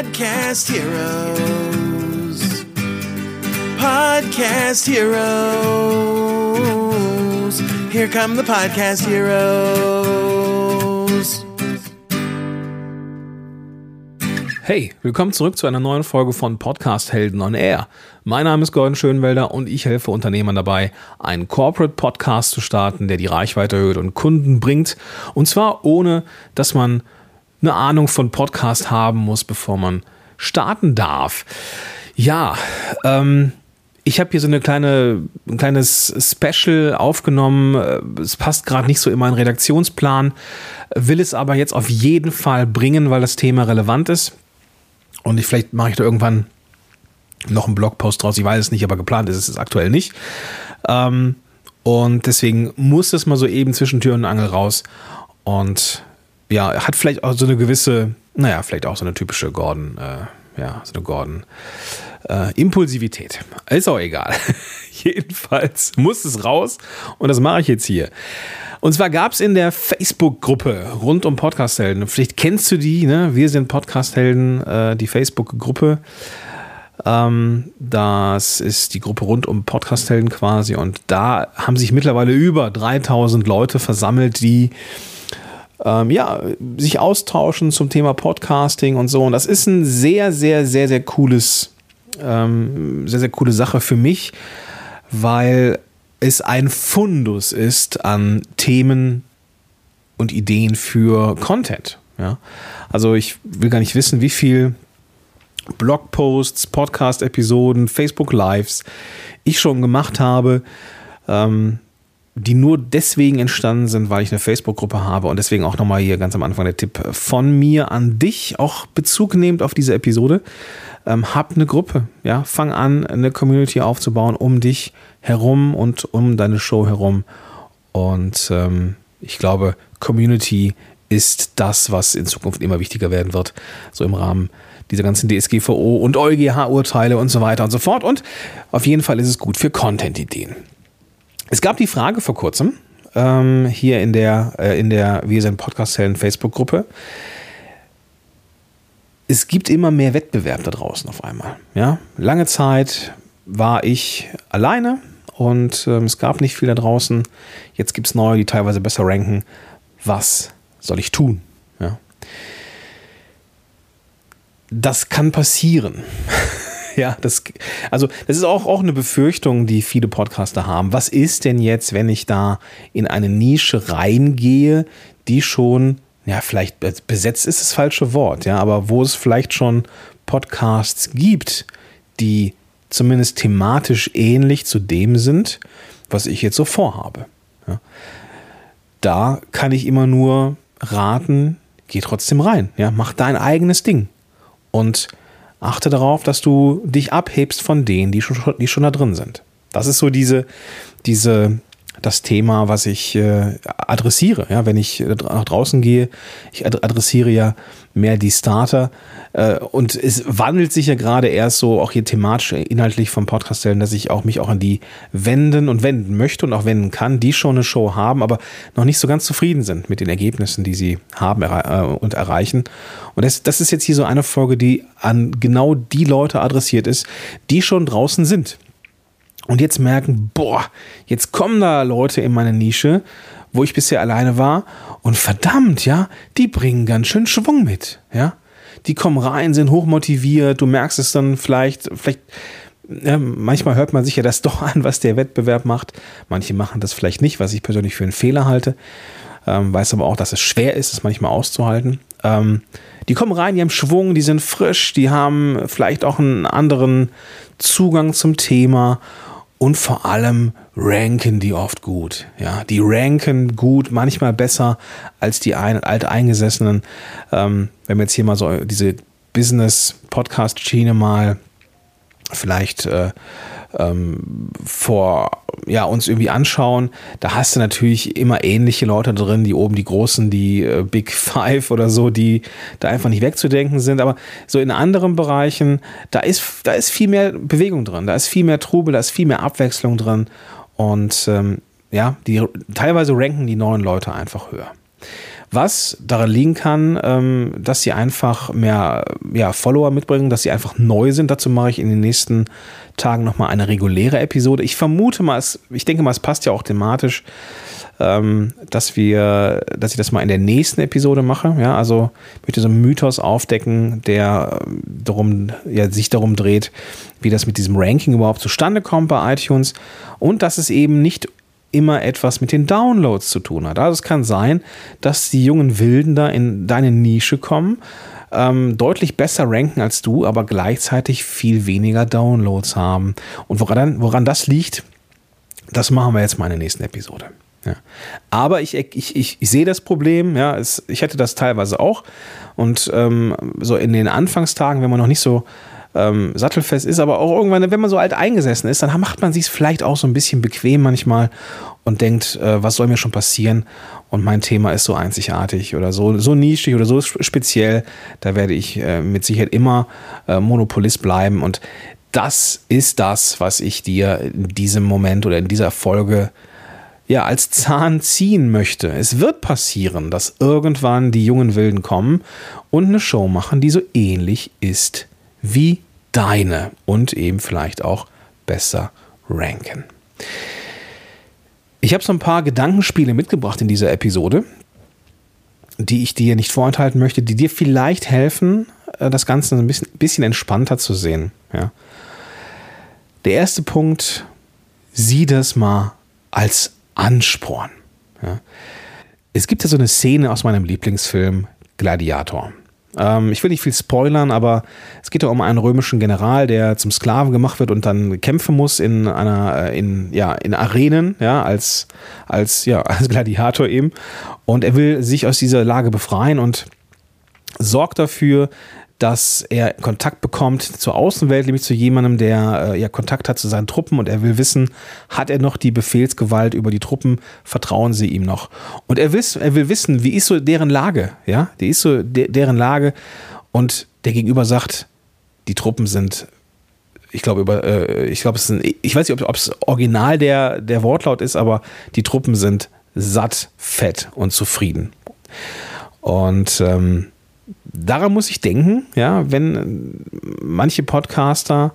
Podcast Heroes. Podcast Heroes. Here come the Podcast Heroes. Hey, willkommen zurück zu einer neuen Folge von Podcast Helden on Air. Mein Name ist Gordon Schönwelder und ich helfe Unternehmern dabei, einen Corporate Podcast zu starten, der die Reichweite erhöht und Kunden bringt. Und zwar ohne, dass man eine Ahnung von Podcast haben muss, bevor man starten darf. Ja, ähm, ich habe hier so eine kleine, ein kleines Special aufgenommen. Es passt gerade nicht so in meinen Redaktionsplan, will es aber jetzt auf jeden Fall bringen, weil das Thema relevant ist. Und ich, vielleicht mache ich da irgendwann noch einen Blogpost draus. Ich weiß es nicht, aber geplant ist es aktuell nicht. Ähm, und deswegen muss es mal so eben zwischen Tür und Angel raus. Und ja, hat vielleicht auch so eine gewisse, naja, vielleicht auch so eine typische Gordon, äh, ja, so eine Gordon äh, Impulsivität. Ist auch egal. Jedenfalls muss es raus und das mache ich jetzt hier. Und zwar gab es in der Facebook-Gruppe rund um Podcast-Helden, vielleicht kennst du die, ne? Wir sind Podcast-Helden, äh, die Facebook-Gruppe. Ähm, das ist die Gruppe rund um Podcast-Helden quasi. Und da haben sich mittlerweile über 3000 Leute versammelt, die ähm, ja, sich austauschen zum Thema Podcasting und so. Und das ist ein sehr, sehr, sehr, sehr cooles, ähm, sehr, sehr coole Sache für mich, weil es ein Fundus ist an Themen und Ideen für Content. Ja? Also ich will gar nicht wissen, wie viel Blogposts, Podcast-Episoden, Facebook-Lives ich schon gemacht habe. Ähm, die nur deswegen entstanden sind, weil ich eine Facebook-Gruppe habe und deswegen auch nochmal hier ganz am Anfang der Tipp von mir an dich, auch Bezug nehmend auf diese Episode. Ähm, hab eine Gruppe, ja, fang an, eine Community aufzubauen um dich herum und um deine Show herum. Und ähm, ich glaube, Community ist das, was in Zukunft immer wichtiger werden wird, so im Rahmen dieser ganzen DSGVO und EuGH-Urteile und so weiter und so fort. Und auf jeden Fall ist es gut für Content-Ideen. Es gab die Frage vor kurzem ähm, hier in der, äh, in der Wir sind Podcast-Helden Facebook-Gruppe. Es gibt immer mehr Wettbewerb da draußen auf einmal. Ja? Lange Zeit war ich alleine und ähm, es gab nicht viel da draußen. Jetzt gibt es neue, die teilweise besser ranken. Was soll ich tun? Ja? Das kann passieren. Ja, das, also das ist auch, auch eine Befürchtung, die viele Podcaster haben. Was ist denn jetzt, wenn ich da in eine Nische reingehe, die schon, ja, vielleicht besetzt ist das falsche Wort, ja, aber wo es vielleicht schon Podcasts gibt, die zumindest thematisch ähnlich zu dem sind, was ich jetzt so vorhabe. Ja. Da kann ich immer nur raten, geh trotzdem rein, ja, mach dein eigenes Ding. Und achte darauf, dass du dich abhebst von denen, die schon, die schon da drin sind. Das ist so diese, diese, das Thema, was ich äh, adressiere. Ja, wenn ich nach draußen gehe, ich adressiere ja mehr die Starter. Äh, und es wandelt sich ja gerade erst so auch hier thematisch inhaltlich vom Podcast stellen, dass ich auch mich auch an die wenden und wenden möchte und auch wenden kann, die schon eine Show haben, aber noch nicht so ganz zufrieden sind mit den Ergebnissen, die sie haben äh, und erreichen. Und das, das ist jetzt hier so eine Folge, die an genau die Leute adressiert ist, die schon draußen sind und jetzt merken, boah, jetzt kommen da Leute in meine Nische, wo ich bisher alleine war und verdammt, ja, die bringen ganz schön Schwung mit, ja. Die kommen rein, sind hochmotiviert, du merkst es dann vielleicht, vielleicht, ja, manchmal hört man sich ja das doch an, was der Wettbewerb macht. Manche machen das vielleicht nicht, was ich persönlich für einen Fehler halte. Ähm, weiß aber auch, dass es schwer ist, es manchmal auszuhalten. Ähm, die kommen rein, die haben Schwung, die sind frisch, die haben vielleicht auch einen anderen Zugang zum Thema und vor allem ranken die oft gut. Ja, die ranken gut, manchmal besser als die ein, alteingesessenen. Ähm, wenn wir jetzt hier mal so diese Business-Podcast-Schiene mal vielleicht äh, ähm, vor ja, uns irgendwie anschauen, da hast du natürlich immer ähnliche Leute drin, die oben die großen, die äh, Big Five oder so, die da einfach nicht wegzudenken sind. Aber so in anderen Bereichen, da ist, da ist viel mehr Bewegung drin, da ist viel mehr Trubel, da ist viel mehr Abwechslung drin. Und ähm, ja, die teilweise ranken die neuen Leute einfach höher. Was daran liegen kann, ähm, dass sie einfach mehr ja, Follower mitbringen, dass sie einfach neu sind. Dazu mache ich in den nächsten Tagen nochmal eine reguläre Episode. Ich vermute mal, es, ich denke mal, es passt ja auch thematisch, ähm, dass wir, dass ich das mal in der nächsten Episode mache. Ja, also möchte so einen Mythos aufdecken, der ähm, darum, ja, sich darum dreht, wie das mit diesem Ranking überhaupt zustande kommt bei iTunes und dass es eben nicht immer etwas mit den Downloads zu tun hat. Also es kann sein, dass die jungen Wilden da in deine Nische kommen, ähm, deutlich besser ranken als du, aber gleichzeitig viel weniger Downloads haben. Und woran, woran das liegt, das machen wir jetzt mal in der nächsten Episode. Ja. Aber ich, ich, ich, ich sehe das Problem, ja, es, ich hätte das teilweise auch. Und ähm, so in den Anfangstagen, wenn man noch nicht so ähm, sattelfest ist, aber auch irgendwann, wenn man so alt eingesessen ist, dann macht man sich vielleicht auch so ein bisschen bequem manchmal und denkt, äh, was soll mir schon passieren? Und mein Thema ist so einzigartig oder so, so nischig oder so speziell, da werde ich äh, mit Sicherheit immer äh, Monopolist bleiben. Und das ist das, was ich dir in diesem Moment oder in dieser Folge ja, als Zahn ziehen möchte. Es wird passieren, dass irgendwann die jungen Wilden kommen und eine Show machen, die so ähnlich ist wie deine und eben vielleicht auch besser ranken. Ich habe so ein paar Gedankenspiele mitgebracht in dieser Episode, die ich dir nicht vorenthalten möchte, die dir vielleicht helfen, äh, das Ganze ein bisschen, bisschen entspannter zu sehen. Ja. Der erste Punkt, sieh das mal als Ansporn. Ja. Es gibt ja so eine Szene aus meinem Lieblingsfilm Gladiator. Ähm, ich will nicht viel spoilern, aber es geht ja um einen römischen General, der zum Sklaven gemacht wird und dann kämpfen muss in einer, äh, in, ja, in Arenen, ja, als, als, ja, als Gladiator eben. Und er will sich aus dieser Lage befreien und sorgt dafür, dass er Kontakt bekommt zur Außenwelt, nämlich zu jemandem, der äh, ja Kontakt hat zu seinen Truppen und er will wissen, hat er noch die Befehlsgewalt über die Truppen, vertrauen sie ihm noch. Und er will, er will wissen, wie ist so deren Lage, ja, die ist so de deren Lage und der Gegenüber sagt, die Truppen sind ich glaube über, äh, ich glaube, es ist ich weiß nicht, ob es original der, der Wortlaut ist, aber die Truppen sind satt, fett und zufrieden. Und ähm, daran muss ich denken, ja, wenn manche Podcaster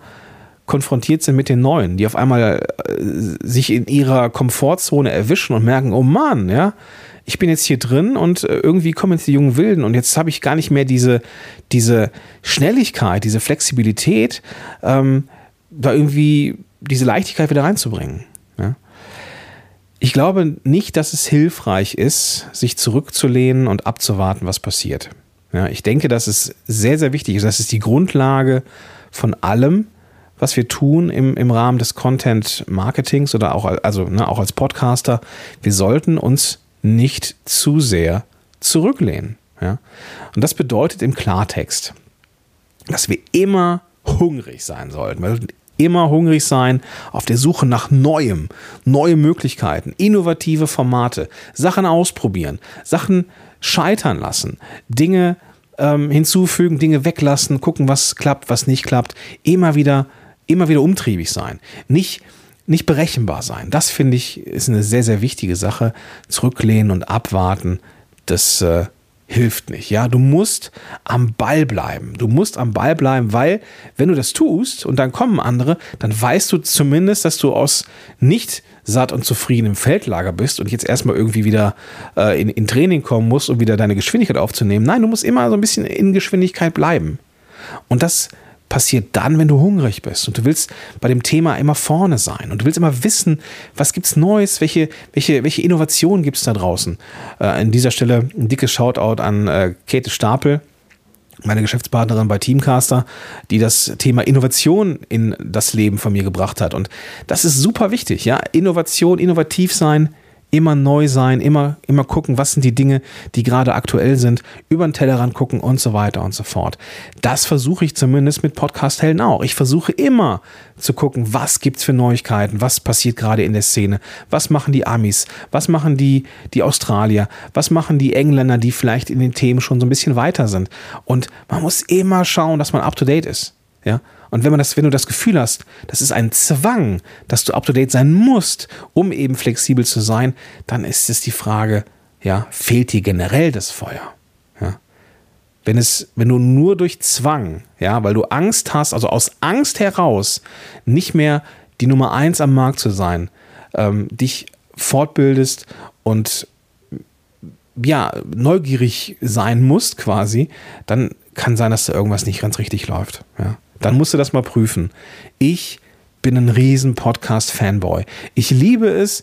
konfrontiert sind mit den Neuen, die auf einmal äh, sich in ihrer Komfortzone erwischen und merken, oh Mann, ja, ich bin jetzt hier drin und äh, irgendwie kommen jetzt die jungen Wilden und jetzt habe ich gar nicht mehr diese, diese Schnelligkeit, diese Flexibilität, ähm, da irgendwie diese Leichtigkeit wieder reinzubringen. Ja. Ich glaube nicht, dass es hilfreich ist, sich zurückzulehnen und abzuwarten, was passiert. Ja, ich denke, dass es sehr, sehr wichtig ist. Das ist die Grundlage von allem, was wir tun im, im Rahmen des Content Marketings oder auch, also, ne, auch als Podcaster. Wir sollten uns nicht zu sehr zurücklehnen. Ja? Und das bedeutet im Klartext, dass wir immer hungrig sein sollten. Wir sollten immer hungrig sein auf der Suche nach Neuem, neue Möglichkeiten, innovative Formate, Sachen ausprobieren, Sachen scheitern lassen, Dinge ähm, hinzufügen, Dinge weglassen, gucken, was klappt, was nicht klappt, immer wieder, immer wieder umtriebig sein. Nicht, nicht berechenbar sein. Das finde ich ist eine sehr, sehr wichtige Sache. Zurücklehnen und abwarten, das äh, hilft nicht. Ja, du musst am Ball bleiben. Du musst am Ball bleiben, weil wenn du das tust und dann kommen andere, dann weißt du zumindest, dass du aus nicht satt und zufrieden im Feldlager bist und jetzt erstmal irgendwie wieder äh, in, in Training kommen musst, um wieder deine Geschwindigkeit aufzunehmen. Nein, du musst immer so ein bisschen in Geschwindigkeit bleiben. Und das passiert dann, wenn du hungrig bist und du willst bei dem Thema immer vorne sein und du willst immer wissen, was gibt's Neues, welche, welche, welche Innovationen gibt es da draußen. Äh, an dieser Stelle ein dickes Shoutout an äh, Käthe Stapel, meine Geschäftspartnerin bei Teamcaster, die das Thema Innovation in das Leben von mir gebracht hat. Und das ist super wichtig, ja. Innovation, innovativ sein, immer neu sein, immer, immer gucken, was sind die Dinge, die gerade aktuell sind, über den Tellerrand gucken und so weiter und so fort. Das versuche ich zumindest mit Podcast Helden auch. Ich versuche immer zu gucken, was gibt's für Neuigkeiten, was passiert gerade in der Szene, was machen die Amis, was machen die, die Australier, was machen die Engländer, die vielleicht in den Themen schon so ein bisschen weiter sind. Und man muss immer schauen, dass man up to date ist. Ja, und wenn man das, wenn du das Gefühl hast, das ist ein Zwang, dass du up to date sein musst, um eben flexibel zu sein, dann ist es die Frage, ja, fehlt dir generell das Feuer. Ja. Wenn es, wenn du nur durch Zwang, ja, weil du Angst hast, also aus Angst heraus nicht mehr die Nummer eins am Markt zu sein, ähm, dich fortbildest und ja, neugierig sein musst quasi, dann kann sein, dass da irgendwas nicht ganz richtig läuft. Ja. Dann musst du das mal prüfen. Ich bin ein riesen Podcast-Fanboy. Ich liebe es,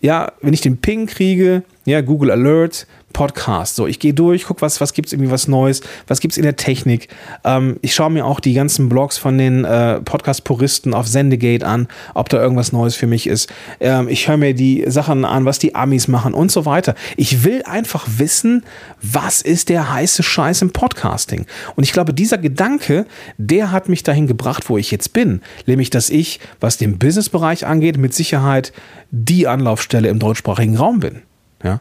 ja, wenn ich den Ping kriege, ja, Google Alert, Podcast. So, ich gehe durch, gucke, was, was gibt es irgendwie was Neues, was gibt es in der Technik. Ähm, ich schaue mir auch die ganzen Blogs von den äh, Podcast-Puristen auf Sendegate an, ob da irgendwas Neues für mich ist. Ähm, ich höre mir die Sachen an, was die Amis machen und so weiter. Ich will einfach wissen, was ist der heiße Scheiß im Podcasting. Und ich glaube, dieser Gedanke, der hat mich dahin gebracht, wo ich jetzt bin. Nämlich, dass ich, was den Businessbereich angeht, mit Sicherheit die Anlaufstelle im deutschsprachigen Raum bin. Ja.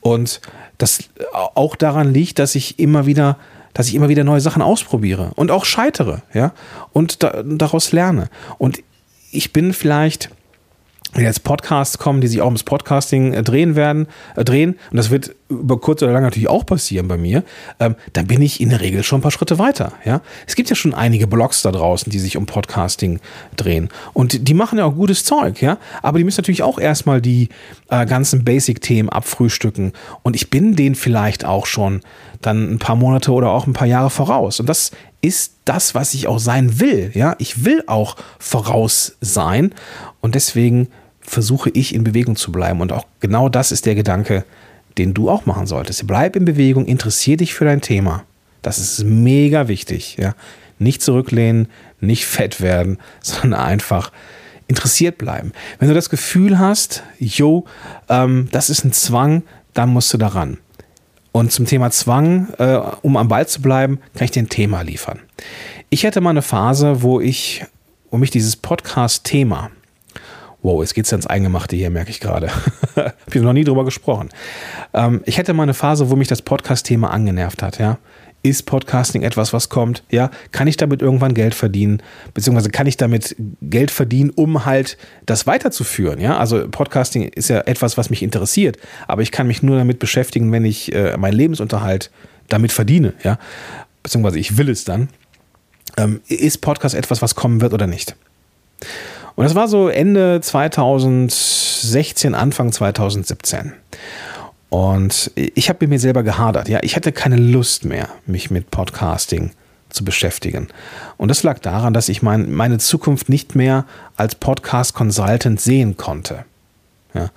Und das auch daran liegt, dass ich immer wieder, dass ich immer wieder neue Sachen ausprobiere und auch scheitere, ja, und da, daraus lerne. Und ich bin vielleicht wenn jetzt Podcasts kommen, die sich auch ums Podcasting äh, drehen werden, äh, drehen, und das wird über kurz oder lang natürlich auch passieren bei mir, ähm, dann bin ich in der Regel schon ein paar Schritte weiter. Ja? Es gibt ja schon einige Blogs da draußen, die sich um Podcasting drehen. Und die machen ja auch gutes Zeug, ja. Aber die müssen natürlich auch erstmal die äh, ganzen Basic-Themen abfrühstücken. Und ich bin denen vielleicht auch schon dann ein paar Monate oder auch ein paar Jahre voraus. Und das ist das, was ich auch sein will. Ja, ich will auch voraus sein. Und deswegen versuche ich in Bewegung zu bleiben. Und auch genau das ist der Gedanke, den du auch machen solltest. Bleib in Bewegung, interessier dich für dein Thema. Das ist mega wichtig. Ja? Nicht zurücklehnen, nicht fett werden, sondern einfach interessiert bleiben. Wenn du das Gefühl hast, jo, ähm, das ist ein Zwang, dann musst du daran. Und zum Thema Zwang, äh, um am Ball zu bleiben, kann ich dir ein Thema liefern. Ich hatte mal eine Phase, wo ich, wo mich dieses Podcast-Thema, Wow, jetzt geht's ins Eingemachte hier, merke ich gerade. Habe ich noch nie drüber gesprochen. Ähm, ich hätte mal eine Phase, wo mich das Podcast-Thema angenervt hat, ja. Ist Podcasting etwas, was kommt? Ja, kann ich damit irgendwann Geld verdienen? Beziehungsweise kann ich damit Geld verdienen, um halt das weiterzuführen? Ja, also Podcasting ist ja etwas, was mich interessiert, aber ich kann mich nur damit beschäftigen, wenn ich äh, meinen Lebensunterhalt damit verdiene. Ja, beziehungsweise ich will es dann. Ähm, ist Podcast etwas, was kommen wird oder nicht? Und das war so Ende 2016, Anfang 2017. Und ich habe mit mir selber gehadert. Ja, ich hatte keine Lust mehr, mich mit Podcasting zu beschäftigen. Und das lag daran, dass ich mein, meine Zukunft nicht mehr als Podcast-Consultant sehen konnte. Ja.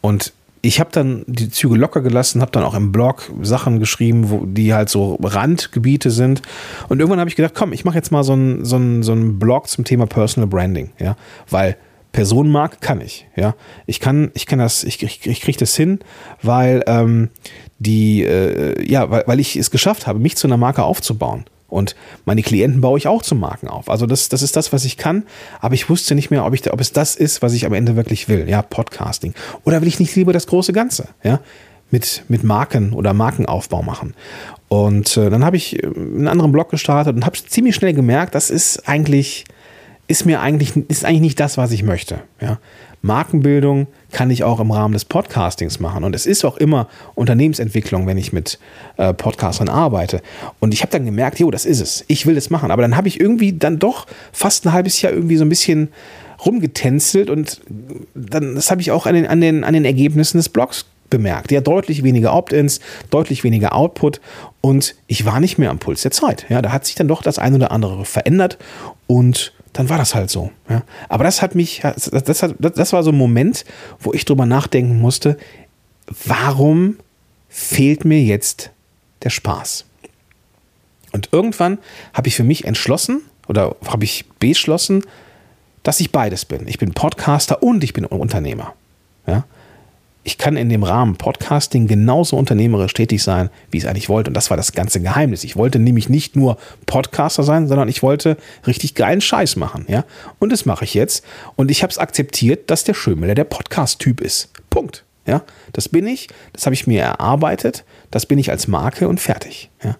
Und ich habe dann die Züge locker gelassen, habe dann auch im Blog Sachen geschrieben, wo die halt so Randgebiete sind. Und irgendwann habe ich gedacht, komm, ich mache jetzt mal so einen so so ein Blog zum Thema Personal Branding, ja, weil Personenmarke kann ich, ja. Ich kann, ich kann das, ich, ich, ich kriege das hin, weil ähm, die, äh, ja, weil, weil ich es geschafft habe, mich zu einer Marke aufzubauen. Und meine Klienten baue ich auch zu Marken auf. Also das, das ist das, was ich kann. Aber ich wusste nicht mehr, ob, ich, ob es das ist, was ich am Ende wirklich will. Ja, Podcasting. Oder will ich nicht lieber das große Ganze? Ja, mit, mit Marken oder Markenaufbau machen. Und äh, dann habe ich äh, einen anderen Blog gestartet und habe ziemlich schnell gemerkt, das ist eigentlich, ist mir eigentlich, ist eigentlich nicht das, was ich möchte. Ja, Markenbildung kann ich auch im Rahmen des Podcastings machen. Und es ist auch immer Unternehmensentwicklung, wenn ich mit äh, Podcastern arbeite. Und ich habe dann gemerkt, jo, das ist es. Ich will das machen. Aber dann habe ich irgendwie dann doch fast ein halbes Jahr irgendwie so ein bisschen rumgetänzelt und dann, das habe ich auch an den, an, den, an den Ergebnissen des Blogs bemerkt. Ja, deutlich weniger Opt-ins, deutlich weniger Output und ich war nicht mehr am Puls der Zeit. Ja, da hat sich dann doch das ein oder andere verändert und dann war das halt so. Ja. Aber das hat mich, das, hat, das war so ein Moment, wo ich drüber nachdenken musste, warum fehlt mir jetzt der Spaß? Und irgendwann habe ich für mich entschlossen oder habe ich beschlossen, dass ich beides bin. Ich bin Podcaster und ich bin Unternehmer. Ja? Ich kann in dem Rahmen Podcasting genauso unternehmerisch tätig sein, wie ich es eigentlich wollte. Und das war das ganze Geheimnis. Ich wollte nämlich nicht nur Podcaster sein, sondern ich wollte richtig geilen Scheiß machen. Ja? Und das mache ich jetzt. Und ich habe es akzeptiert, dass der Schömüller der Podcast-Typ ist. Punkt. Ja? Das bin ich, das habe ich mir erarbeitet, das bin ich als Marke und fertig. Ja?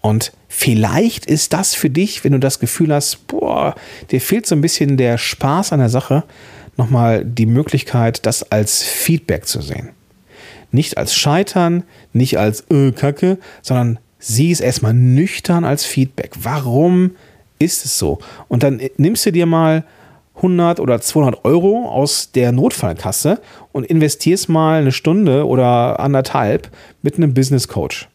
Und vielleicht ist das für dich, wenn du das Gefühl hast, boah, dir fehlt so ein bisschen der Spaß an der Sache, nochmal die Möglichkeit, das als Feedback zu sehen. Nicht als Scheitern, nicht als äh, Kacke, sondern sieh es erstmal nüchtern als Feedback. Warum ist es so? Und dann nimmst du dir mal 100 oder 200 Euro aus der Notfallkasse und investierst mal eine Stunde oder anderthalb mit einem Business Coach.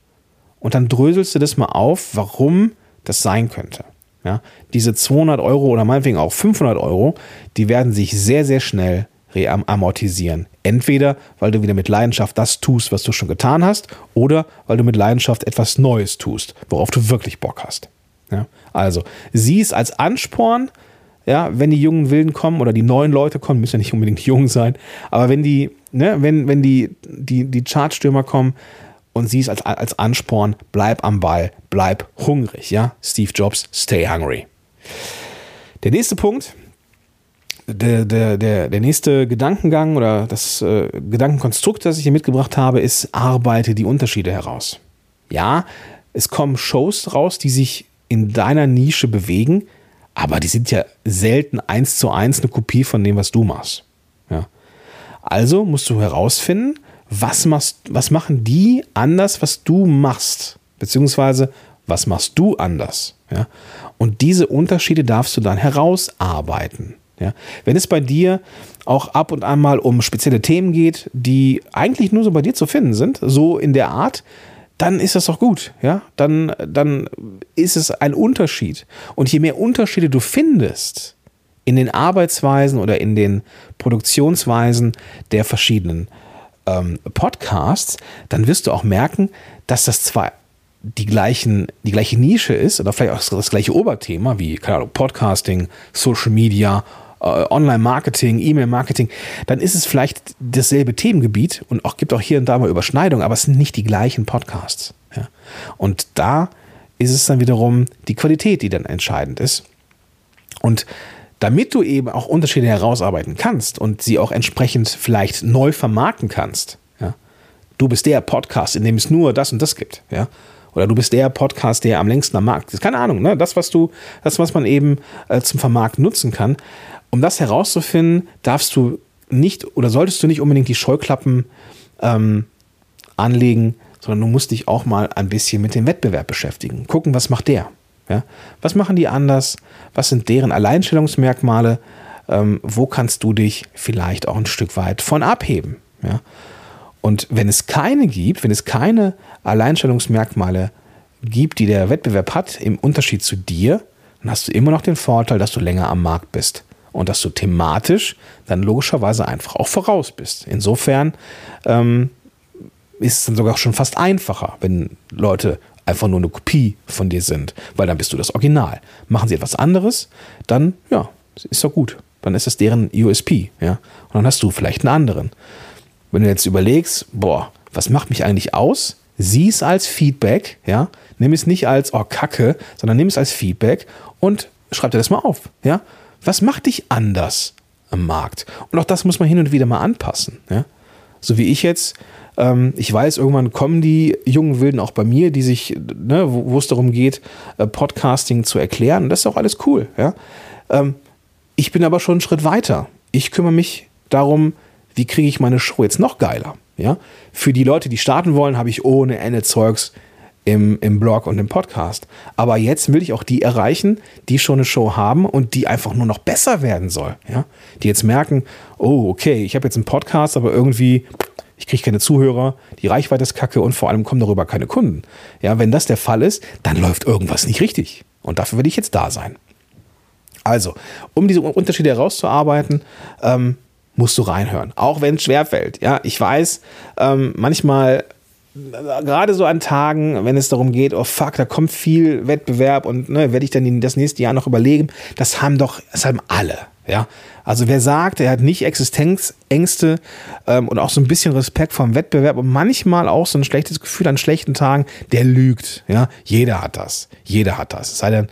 Und dann dröselst du das mal auf, warum das sein könnte. Ja, diese 200 Euro oder meinetwegen auch 500 Euro, die werden sich sehr, sehr schnell reamortisieren. Entweder, weil du wieder mit Leidenschaft das tust, was du schon getan hast, oder weil du mit Leidenschaft etwas Neues tust, worauf du wirklich Bock hast. Ja, also, sieh es als Ansporn, ja, wenn die jungen Wilden kommen oder die neuen Leute kommen, müssen ja nicht unbedingt jung sein, aber wenn die, ne, wenn, wenn die, die, die Chartstürmer kommen und siehst als, als Ansporn, bleib am Ball, bleib hungrig, ja. Steve Jobs, stay hungry. Der nächste Punkt, der, der, der, der nächste Gedankengang oder das äh, Gedankenkonstrukt, das ich hier mitgebracht habe, ist, arbeite die Unterschiede heraus. Ja, es kommen Shows raus, die sich in deiner Nische bewegen, aber die sind ja selten eins zu eins eine Kopie von dem, was du machst. Ja. Also musst du herausfinden, was, machst, was machen die anders, was du machst? Beziehungsweise, was machst du anders? Ja? Und diese Unterschiede darfst du dann herausarbeiten. Ja? Wenn es bei dir auch ab und an mal um spezielle Themen geht, die eigentlich nur so bei dir zu finden sind, so in der Art, dann ist das doch gut, ja? Dann, dann ist es ein Unterschied. Und je mehr Unterschiede du findest in den Arbeitsweisen oder in den Produktionsweisen der verschiedenen ähm, Podcasts, dann wirst du auch merken, dass das zwar die, gleichen, die gleiche Nische ist oder vielleicht auch das gleiche Oberthema wie keine Ahnung, Podcasting, Social Media, äh, Online-Marketing, E-Mail-Marketing, dann ist es vielleicht dasselbe Themengebiet und auch gibt auch hier und da mal Überschneidungen, aber es sind nicht die gleichen Podcasts. Ja. Und da ist es dann wiederum die Qualität, die dann entscheidend ist. Und damit du eben auch Unterschiede herausarbeiten kannst und sie auch entsprechend vielleicht neu vermarkten kannst, ja, du bist der Podcast, in dem es nur das und das gibt, ja, oder du bist der Podcast, der am längsten am Markt ist. Keine Ahnung, ne? Das, was du, das, was man eben äh, zum Vermarkten nutzen kann. Um das herauszufinden, darfst du nicht oder solltest du nicht unbedingt die Scheuklappen ähm, anlegen, sondern du musst dich auch mal ein bisschen mit dem Wettbewerb beschäftigen. Gucken, was macht der? Ja? Was machen die anders? Was sind deren Alleinstellungsmerkmale? Ähm, wo kannst du dich vielleicht auch ein Stück weit von abheben? Ja? Und wenn es keine gibt, wenn es keine Alleinstellungsmerkmale gibt, die der Wettbewerb hat, im Unterschied zu dir, dann hast du immer noch den Vorteil, dass du länger am Markt bist und dass du thematisch dann logischerweise einfach auch voraus bist. Insofern ähm, ist es dann sogar schon fast einfacher, wenn Leute einfach nur eine Kopie von dir sind, weil dann bist du das Original. Machen sie etwas anderes, dann ja, ist doch gut. Dann ist es deren USP, ja. Und dann hast du vielleicht einen anderen. Wenn du jetzt überlegst, boah, was macht mich eigentlich aus? Sieh es als Feedback, ja. Nimm es nicht als, oh, Kacke, sondern nimm es als Feedback und schreib dir das mal auf, ja. Was macht dich anders am Markt? Und auch das muss man hin und wieder mal anpassen, ja. So wie ich jetzt ähm, ich weiß, irgendwann kommen die jungen Wilden auch bei mir, die sich, ne, wo, es darum geht, äh, Podcasting zu erklären. Das ist auch alles cool. Ja? Ähm, ich bin aber schon einen Schritt weiter. Ich kümmere mich darum, wie kriege ich meine Show jetzt noch geiler. Ja? Für die Leute, die starten wollen, habe ich ohne Ende Zeugs im, im Blog und im Podcast. Aber jetzt will ich auch die erreichen, die schon eine Show haben und die einfach nur noch besser werden soll. Ja? Die jetzt merken, oh, okay, ich habe jetzt einen Podcast, aber irgendwie ich kriege keine Zuhörer, die Reichweite ist kacke und vor allem kommen darüber keine Kunden. Ja, wenn das der Fall ist, dann läuft irgendwas nicht richtig. Und dafür will ich jetzt da sein. Also, um diese Unterschiede herauszuarbeiten, ähm, musst du reinhören. Auch wenn es schwerfällt. Ja, ich weiß, ähm, manchmal äh, gerade so an Tagen, wenn es darum geht, oh fuck, da kommt viel Wettbewerb und ne, werde ich dann das nächste Jahr noch überlegen, das haben doch, das haben alle. Ja, also wer sagt, er hat nicht Existenzängste ähm, und auch so ein bisschen Respekt vor dem Wettbewerb und manchmal auch so ein schlechtes Gefühl an schlechten Tagen, der lügt. Ja, jeder hat das. Jeder hat das. Es sei denn,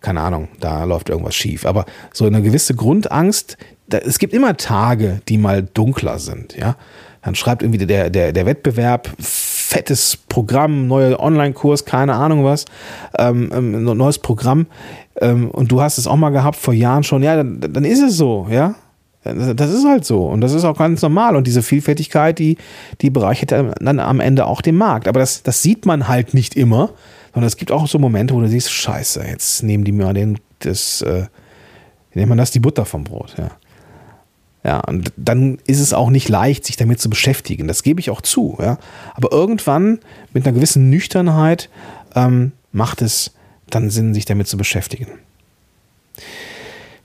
keine Ahnung, da läuft irgendwas schief. Aber so eine gewisse Grundangst, da, es gibt immer Tage, die mal dunkler sind. Ja, dann schreibt irgendwie der, der, der Wettbewerb fettes Programm, neuer Online-Kurs, keine Ahnung was, ähm, ähm, neues Programm ähm, und du hast es auch mal gehabt vor Jahren schon, ja, dann, dann ist es so, ja. Das ist halt so und das ist auch ganz normal und diese Vielfältigkeit, die, die bereichert dann am Ende auch den Markt. Aber das, das sieht man halt nicht immer, sondern es gibt auch so Momente, wo du siehst, scheiße, jetzt nehmen die mir den, das, äh, nennt man das, die Butter vom Brot, ja. Ja, und dann ist es auch nicht leicht, sich damit zu beschäftigen. Das gebe ich auch zu, ja. Aber irgendwann mit einer gewissen Nüchternheit ähm, macht es dann Sinn, sich damit zu beschäftigen.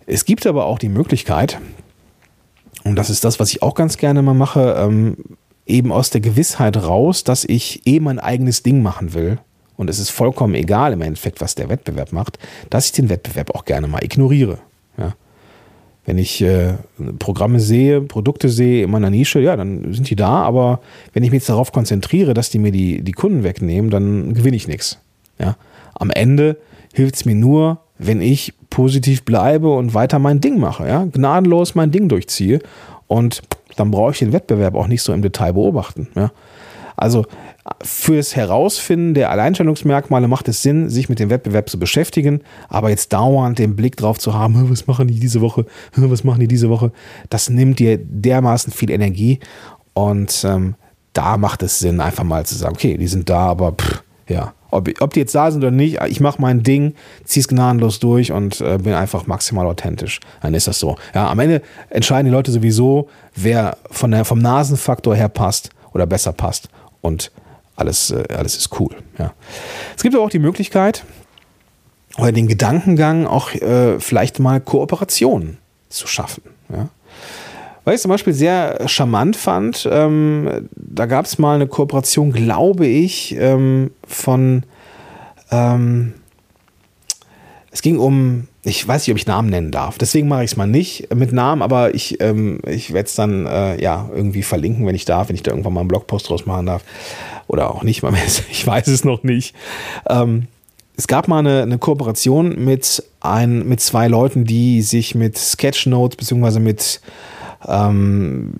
Es gibt aber auch die Möglichkeit, und das ist das, was ich auch ganz gerne mal mache, ähm, eben aus der Gewissheit raus, dass ich eh mein eigenes Ding machen will. Und es ist vollkommen egal im Endeffekt, was der Wettbewerb macht, dass ich den Wettbewerb auch gerne mal ignoriere. Ja. Wenn ich äh, Programme sehe, Produkte sehe in meiner Nische, ja, dann sind die da, aber wenn ich mich jetzt darauf konzentriere, dass die mir die, die Kunden wegnehmen, dann gewinne ich nichts. Ja. Am Ende hilft es mir nur, wenn ich positiv bleibe und weiter mein Ding mache, ja, gnadenlos mein Ding durchziehe und dann brauche ich den Wettbewerb auch nicht so im Detail beobachten, ja. Also fürs Herausfinden der Alleinstellungsmerkmale macht es Sinn, sich mit dem Wettbewerb zu beschäftigen, aber jetzt dauernd den Blick drauf zu haben, was machen die diese Woche, was machen die diese Woche, das nimmt dir dermaßen viel Energie und ähm, da macht es Sinn, einfach mal zu sagen, okay, die sind da, aber pff, ja, ob, ob die jetzt da sind oder nicht, ich mache mein Ding, ziehe es gnadenlos durch und äh, bin einfach maximal authentisch. Dann ist das so. Ja, am Ende entscheiden die Leute sowieso, wer von der, vom Nasenfaktor her passt oder besser passt. Und alles, äh, alles ist cool. Ja. Es gibt aber auch die Möglichkeit oder den Gedankengang, auch äh, vielleicht mal Kooperationen zu schaffen. Ja. Was ich zum Beispiel sehr charmant fand, ähm, da gab es mal eine Kooperation, glaube ich, ähm, von. Ähm, es ging um, ich weiß nicht, ob ich Namen nennen darf. Deswegen mache ich es mal nicht mit Namen, aber ich, ähm, ich werde es dann äh, ja irgendwie verlinken, wenn ich darf, wenn ich da irgendwann mal einen Blogpost draus machen darf. Oder auch nicht, ich weiß es noch nicht. Ähm, es gab mal eine, eine Kooperation mit, ein, mit zwei Leuten, die sich mit Sketchnotes bzw. mit ähm,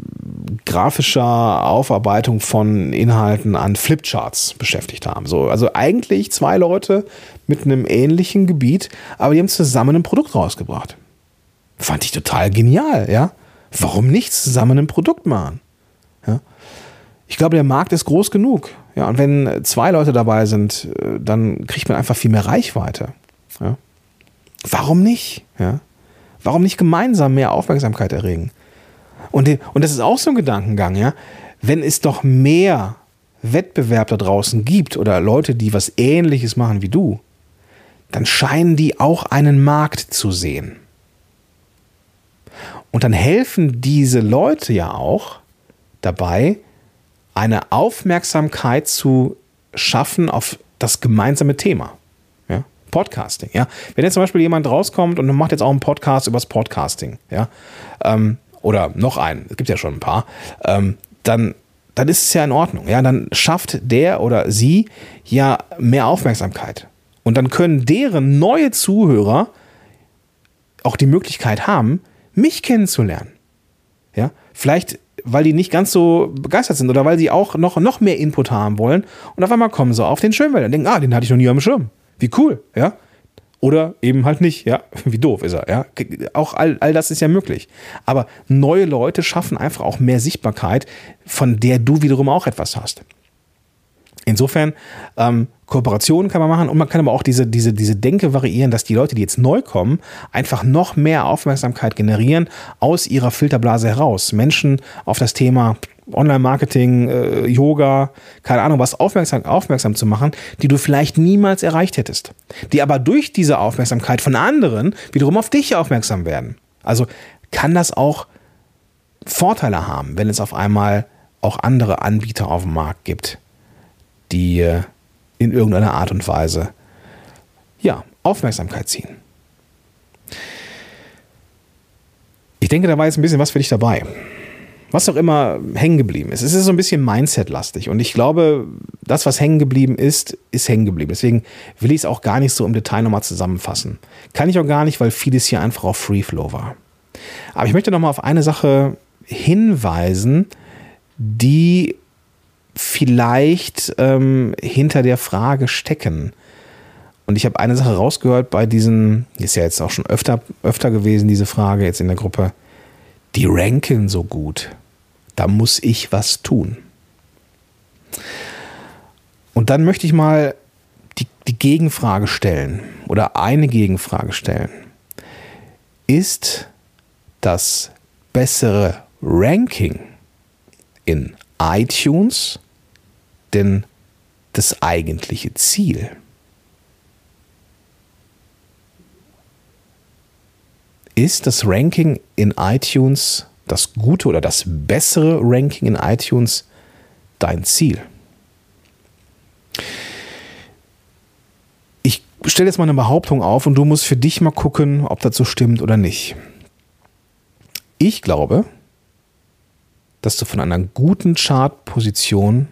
grafischer Aufarbeitung von Inhalten an Flipcharts beschäftigt haben. So, also eigentlich zwei Leute mit einem ähnlichen Gebiet, aber die haben zusammen ein Produkt rausgebracht. Fand ich total genial, ja. Warum nicht zusammen ein Produkt machen? Ja? Ich glaube, der Markt ist groß genug. Ja, und wenn zwei Leute dabei sind, äh, dann kriegt man einfach viel mehr Reichweite. Ja? Warum nicht? Ja? Warum nicht gemeinsam mehr Aufmerksamkeit erregen? Und, und das ist auch so ein Gedankengang, ja. Wenn es doch mehr Wettbewerb da draußen gibt oder Leute, die was Ähnliches machen wie du, dann scheinen die auch einen Markt zu sehen. Und dann helfen diese Leute ja auch dabei, eine Aufmerksamkeit zu schaffen auf das gemeinsame Thema. Ja? Podcasting. Ja? Wenn jetzt zum Beispiel jemand rauskommt und macht jetzt auch einen Podcast über das Podcasting, ja, ähm, oder noch einen, es gibt ja schon ein paar, ähm, dann, dann ist es ja in Ordnung. Ja, dann schafft der oder sie ja mehr Aufmerksamkeit. Und dann können deren neue Zuhörer auch die Möglichkeit haben, mich kennenzulernen. Ja, vielleicht, weil die nicht ganz so begeistert sind oder weil sie auch noch, noch mehr Input haben wollen. Und auf einmal kommen sie auf den Schönwälder und denken, ah, den hatte ich noch nie am Schirm. Wie cool, ja. Oder eben halt nicht, ja. Wie doof ist er, ja. Auch all, all das ist ja möglich. Aber neue Leute schaffen einfach auch mehr Sichtbarkeit, von der du wiederum auch etwas hast. Insofern, ähm, Kooperationen kann man machen und man kann aber auch diese, diese, diese Denke variieren, dass die Leute, die jetzt neu kommen, einfach noch mehr Aufmerksamkeit generieren aus ihrer Filterblase heraus. Menschen auf das Thema Online-Marketing, äh, Yoga, keine Ahnung, was aufmerksam, aufmerksam zu machen, die du vielleicht niemals erreicht hättest. Die aber durch diese Aufmerksamkeit von anderen wiederum auf dich aufmerksam werden. Also kann das auch Vorteile haben, wenn es auf einmal auch andere Anbieter auf dem Markt gibt, die äh, in irgendeiner Art und Weise ja, Aufmerksamkeit ziehen. Ich denke, da war jetzt ein bisschen was für dich dabei was auch immer hängen geblieben ist. Es ist so ein bisschen Mindset-lastig. Und ich glaube, das, was hängen geblieben ist, ist hängen geblieben. Deswegen will ich es auch gar nicht so im Detail nochmal zusammenfassen. Kann ich auch gar nicht, weil vieles hier einfach auf Free Flow war. Aber ich möchte nochmal auf eine Sache hinweisen, die vielleicht ähm, hinter der Frage stecken. Und ich habe eine Sache rausgehört bei diesen, ist ja jetzt auch schon öfter, öfter gewesen, diese Frage jetzt in der Gruppe die ranken so gut. Da muss ich was tun. Und dann möchte ich mal die, die Gegenfrage stellen oder eine Gegenfrage stellen. Ist das bessere Ranking in iTunes denn das eigentliche Ziel? Ist das Ranking in iTunes, das gute oder das bessere Ranking in iTunes, dein Ziel? Ich stelle jetzt mal eine Behauptung auf und du musst für dich mal gucken, ob das so stimmt oder nicht. Ich glaube, dass du von einer guten Chartposition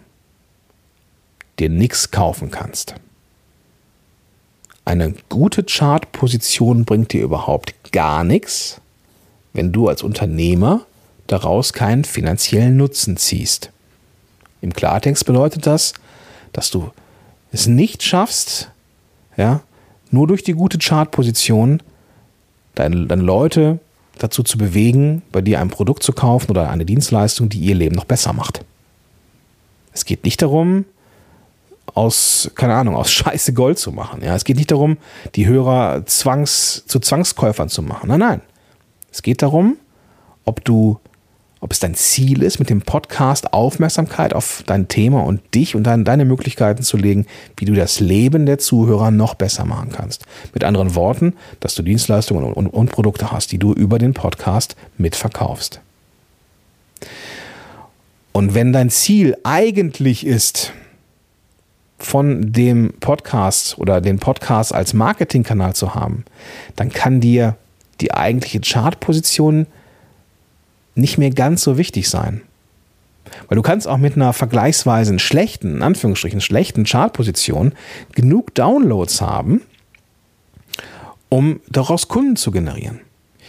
dir nichts kaufen kannst. Eine gute Chartposition bringt dir überhaupt gar nichts, wenn du als Unternehmer daraus keinen finanziellen Nutzen ziehst. Im Klartext bedeutet das, dass du es nicht schaffst, ja, nur durch die gute Chartposition deine, deine Leute dazu zu bewegen, bei dir ein Produkt zu kaufen oder eine Dienstleistung, die ihr Leben noch besser macht. Es geht nicht darum, aus, keine Ahnung, aus Scheiße Gold zu machen. Ja, es geht nicht darum, die Hörer zwangs, zu Zwangskäufern zu machen. Nein, nein. Es geht darum, ob du, ob es dein Ziel ist, mit dem Podcast Aufmerksamkeit auf dein Thema und dich und dein, deine Möglichkeiten zu legen, wie du das Leben der Zuhörer noch besser machen kannst. Mit anderen Worten, dass du Dienstleistungen und, und, und Produkte hast, die du über den Podcast mitverkaufst. Und wenn dein Ziel eigentlich ist, von dem Podcast oder den Podcast als Marketingkanal zu haben, dann kann dir die eigentliche Chartposition nicht mehr ganz so wichtig sein. Weil du kannst auch mit einer vergleichsweise schlechten, in Anführungsstrichen schlechten Chartposition genug Downloads haben, um daraus Kunden zu generieren.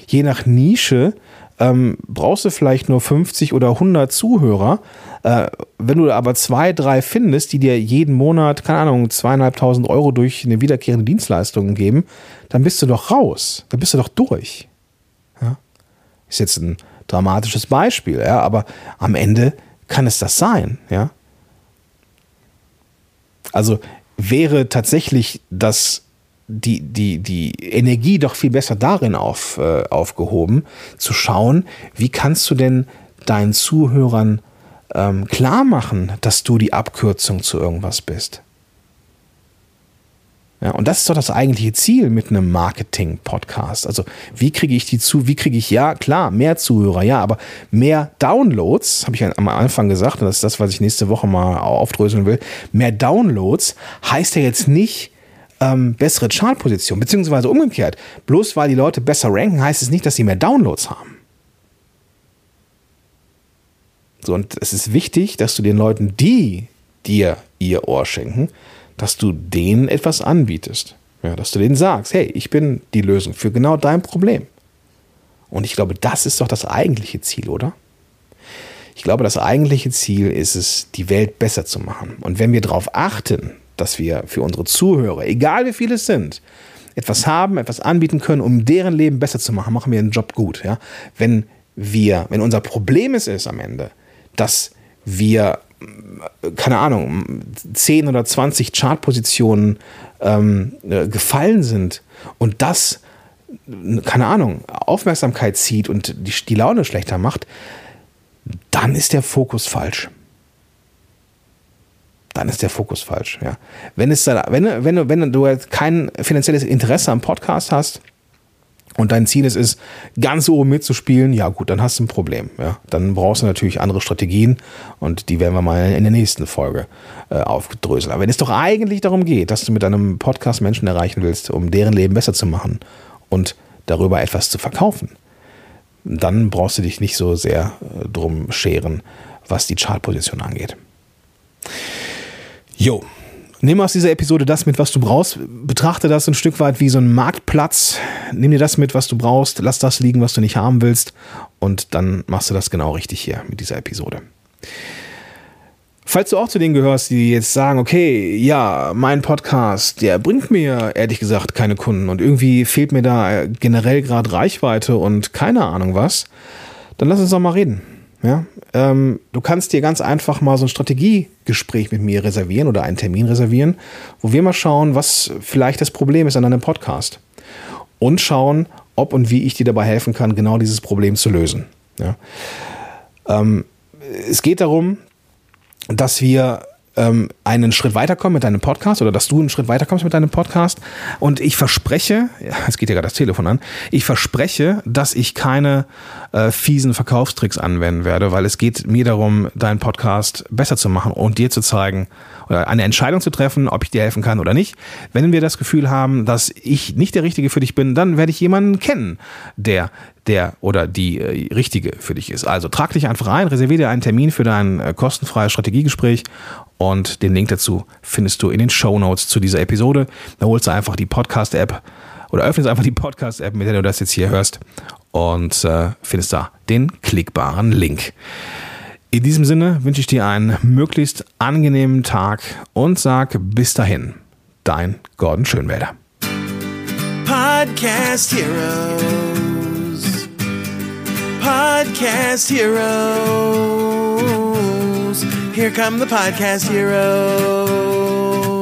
Je nach Nische ähm, brauchst du vielleicht nur 50 oder 100 Zuhörer. Äh, wenn du aber zwei, drei findest, die dir jeden Monat, keine Ahnung, zweieinhalbtausend Euro durch eine wiederkehrende Dienstleistung geben, dann bist du doch raus. Dann bist du doch durch. Ja? Ist jetzt ein dramatisches Beispiel, ja, aber am Ende kann es das sein, ja. Also wäre tatsächlich das die, die, die Energie doch viel besser darin auf, äh, aufgehoben, zu schauen, wie kannst du denn deinen Zuhörern ähm, klar machen, dass du die Abkürzung zu irgendwas bist. Ja, und das ist doch das eigentliche Ziel mit einem Marketing-Podcast. Also, wie kriege ich die zu, wie kriege ich, ja, klar, mehr Zuhörer, ja, aber mehr Downloads, habe ich am Anfang gesagt, und das ist das, was ich nächste Woche mal aufdröseln will. Mehr Downloads heißt ja jetzt nicht, ähm, bessere Chartposition, beziehungsweise umgekehrt. Bloß weil die Leute besser ranken, heißt es nicht, dass sie mehr Downloads haben. So, und es ist wichtig, dass du den Leuten, die dir ihr Ohr schenken, dass du denen etwas anbietest. Ja, dass du denen sagst, hey, ich bin die Lösung für genau dein Problem. Und ich glaube, das ist doch das eigentliche Ziel, oder? Ich glaube, das eigentliche Ziel ist es, die Welt besser zu machen. Und wenn wir darauf achten, dass wir für unsere Zuhörer, egal wie viele es sind, etwas haben, etwas anbieten können, um deren Leben besser zu machen, machen wir einen Job gut. Ja? Wenn wir, wenn unser Problem es ist am Ende, dass wir, keine Ahnung, 10 oder 20 Chartpositionen ähm, äh, gefallen sind und das, keine Ahnung, Aufmerksamkeit zieht und die, die Laune schlechter macht, dann ist der Fokus falsch dann ist der Fokus falsch. Ja. Wenn, es wenn, wenn, wenn du kein finanzielles Interesse am Podcast hast und dein Ziel ist, ganz oben mitzuspielen, ja gut, dann hast du ein Problem. Ja. Dann brauchst du natürlich andere Strategien und die werden wir mal in der nächsten Folge äh, aufdröseln. Aber wenn es doch eigentlich darum geht, dass du mit deinem Podcast Menschen erreichen willst, um deren Leben besser zu machen und darüber etwas zu verkaufen, dann brauchst du dich nicht so sehr äh, drum scheren, was die Chartposition angeht. Jo. Nimm aus dieser Episode das mit, was du brauchst. Betrachte das ein Stück weit wie so ein Marktplatz. Nimm dir das mit, was du brauchst. Lass das liegen, was du nicht haben willst. Und dann machst du das genau richtig hier mit dieser Episode. Falls du auch zu denen gehörst, die jetzt sagen, okay, ja, mein Podcast, der bringt mir ehrlich gesagt keine Kunden und irgendwie fehlt mir da generell gerade Reichweite und keine Ahnung was, dann lass uns doch mal reden. Ja? Ähm, du kannst dir ganz einfach mal so ein Strategiegespräch mit mir reservieren oder einen Termin reservieren, wo wir mal schauen, was vielleicht das Problem ist an deinem Podcast. Und schauen, ob und wie ich dir dabei helfen kann, genau dieses Problem zu lösen. Ja? Ähm, es geht darum, dass wir ähm, einen Schritt weiterkommen mit deinem Podcast oder dass du einen Schritt weiterkommst mit deinem Podcast. Und ich verspreche, ja, jetzt geht ja gerade das Telefon an, ich verspreche, dass ich keine äh, fiesen Verkaufstricks anwenden werde, weil es geht mir darum, deinen Podcast besser zu machen und dir zu zeigen oder eine Entscheidung zu treffen, ob ich dir helfen kann oder nicht. Wenn wir das Gefühl haben, dass ich nicht der Richtige für dich bin, dann werde ich jemanden kennen, der der oder die äh, richtige für dich ist. Also trag dich einfach ein, reserviere dir einen Termin für dein äh, kostenfreies Strategiegespräch und den Link dazu findest du in den Show Notes zu dieser Episode. Da holst du einfach die Podcast-App oder öffnest einfach die Podcast-App, mit der du das jetzt hier hörst und äh, findest da den klickbaren Link. In diesem Sinne wünsche ich dir einen möglichst angenehmen Tag und sag bis dahin, dein Gordon Schönwälder. Podcast Heroes. podcast heroes. Here come the podcast heroes.